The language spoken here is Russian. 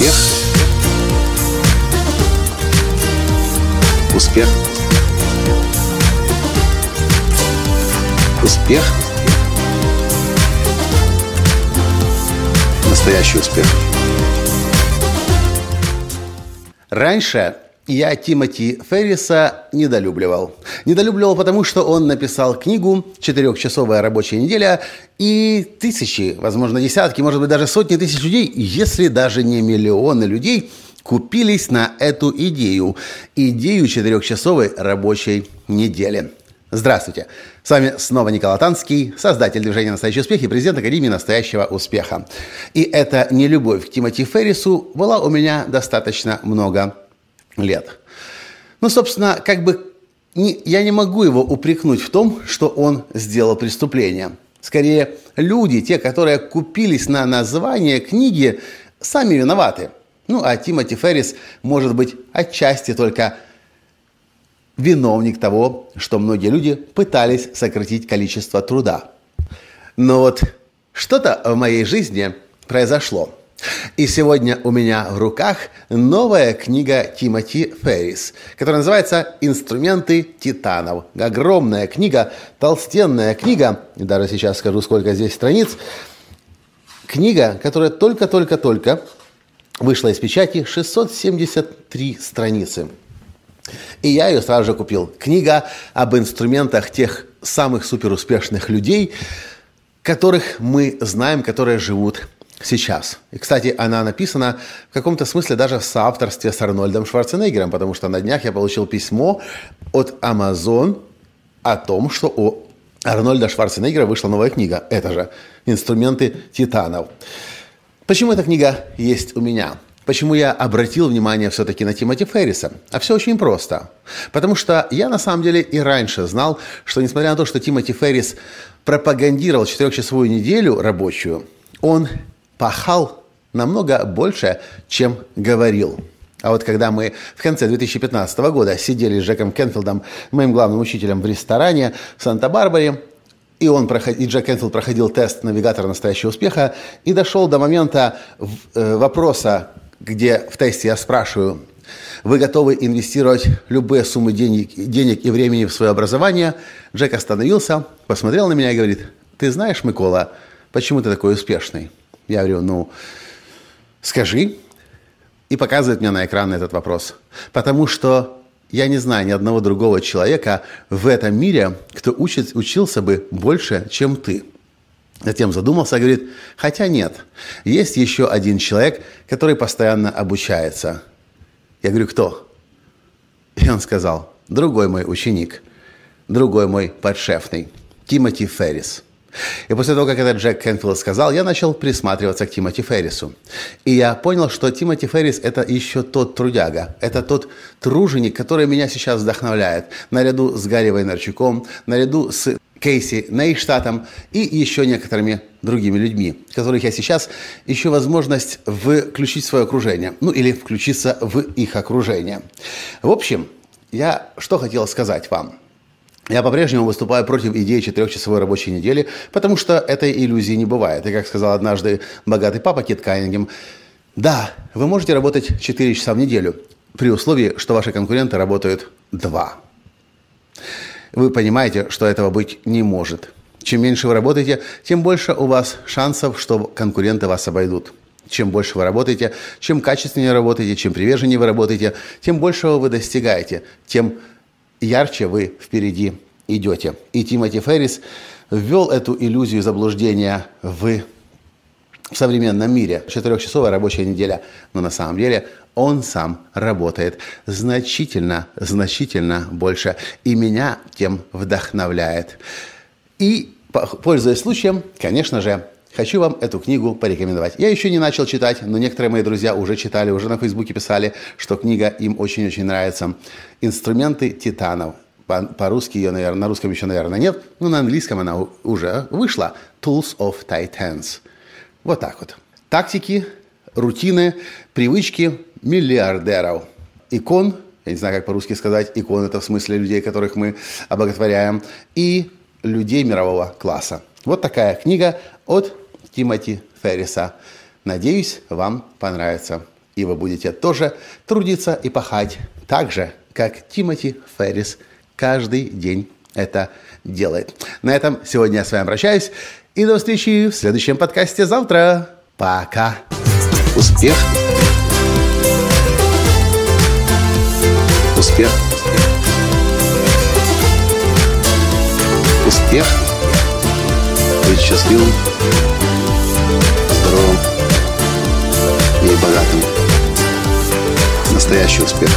Успех. Успех. Успех. Настоящий успех. Раньше я Тимоти Ферриса недолюбливал. Недолюбливал, потому что он написал книгу «Четырехчасовая рабочая неделя» и тысячи, возможно, десятки, может быть, даже сотни тысяч людей, если даже не миллионы людей, купились на эту идею. Идею четырехчасовой рабочей недели. Здравствуйте! С вами снова Николай Танский, создатель движения «Настоящий успех» и президент Академии «Настоящего успеха». И эта нелюбовь к Тимоти Феррису была у меня достаточно много лет. Ну, собственно, как бы не, я не могу его упрекнуть в том, что он сделал преступление. Скорее, люди, те, которые купились на название книги, сами виноваты. Ну, а Тимоти Феррис может быть отчасти только виновник того, что многие люди пытались сократить количество труда. Но вот что-то в моей жизни произошло – и сегодня у меня в руках новая книга Тимоти Феррис, которая называется «Инструменты титанов». Огромная книга, толстенная книга, и даже сейчас скажу, сколько здесь страниц. Книга, которая только-только-только вышла из печати, 673 страницы. И я ее сразу же купил. Книга об инструментах тех самых суперуспешных людей, которых мы знаем, которые живут сейчас. И, кстати, она написана в каком-то смысле даже в соавторстве с Арнольдом Шварценеггером, потому что на днях я получил письмо от Amazon о том, что у Арнольда Шварценеггера вышла новая книга. Это же «Инструменты титанов». Почему эта книга есть у меня? Почему я обратил внимание все-таки на Тимоти Ферриса? А все очень просто. Потому что я на самом деле и раньше знал, что несмотря на то, что Тимоти Феррис пропагандировал четырехчасовую неделю рабочую, он пахал намного больше, чем говорил. А вот когда мы в конце 2015 года сидели с Джеком Кенфилдом, моим главным учителем, в ресторане в Санта-Барбаре, и, он проход... и Джек Кенфилд проходил тест навигатора настоящего успеха и дошел до момента э, вопроса, где в тесте я спрашиваю, вы готовы инвестировать любые суммы денег, денег и времени в свое образование? Джек остановился, посмотрел на меня и говорит, ты знаешь, Микола, почему ты такой успешный? Я говорю, ну, скажи. И показывает мне на экран этот вопрос. Потому что я не знаю ни одного другого человека в этом мире, кто учит, учился бы больше, чем ты. Затем задумался говорит, хотя нет, есть еще один человек, который постоянно обучается. Я говорю, кто? И он сказал, другой мой ученик, другой мой подшефный, Тимоти Феррис. И после того, как этот Джек Кенфилд сказал, я начал присматриваться к Тимоти Феррису. И я понял, что Тимоти Феррис – это еще тот трудяга, это тот труженик, который меня сейчас вдохновляет, наряду с Гарри Вайнерчуком, наряду с Кейси Нейштатом и еще некоторыми другими людьми, которых я сейчас ищу возможность включить в свое окружение, ну или включиться в их окружение. В общем, я что хотел сказать вам – я по-прежнему выступаю против идеи четырехчасовой рабочей недели, потому что этой иллюзии не бывает. И как сказал однажды богатый папа Кит Кайнингем, да, вы можете работать 4 часа в неделю, при условии, что ваши конкуренты работают 2. Вы понимаете, что этого быть не может. Чем меньше вы работаете, тем больше у вас шансов, что конкуренты вас обойдут. Чем больше вы работаете, чем качественнее работаете, чем приверженнее вы работаете, тем большего вы достигаете, тем ярче вы впереди идете. И Тимоти Феррис ввел эту иллюзию заблуждения в в современном мире. Четырехчасовая рабочая неделя. Но на самом деле он сам работает значительно, значительно больше. И меня тем вдохновляет. И, пользуясь случаем, конечно же, хочу вам эту книгу порекомендовать. Я еще не начал читать, но некоторые мои друзья уже читали, уже на Фейсбуке писали, что книга им очень-очень нравится. «Инструменты титанов». По-русски ее, наверное, на русском еще, наверное, нет, но на английском она уже вышла. Tools of Titans. Вот так вот. Тактики, рутины, привычки миллиардеров. Икон, я не знаю, как по-русски сказать, икон это в смысле людей, которых мы обоготворяем, и людей мирового класса. Вот такая книга от Тимоти Ферриса. Надеюсь, вам понравится. И вы будете тоже трудиться и пахать так же, как Тимоти Феррис каждый день это делает. На этом сегодня я с вами обращаюсь. И до встречи в следующем подкасте завтра. Пока. Успех. Успех. Успех. Быть счастливым, здоровым и богатым. Настоящий успех.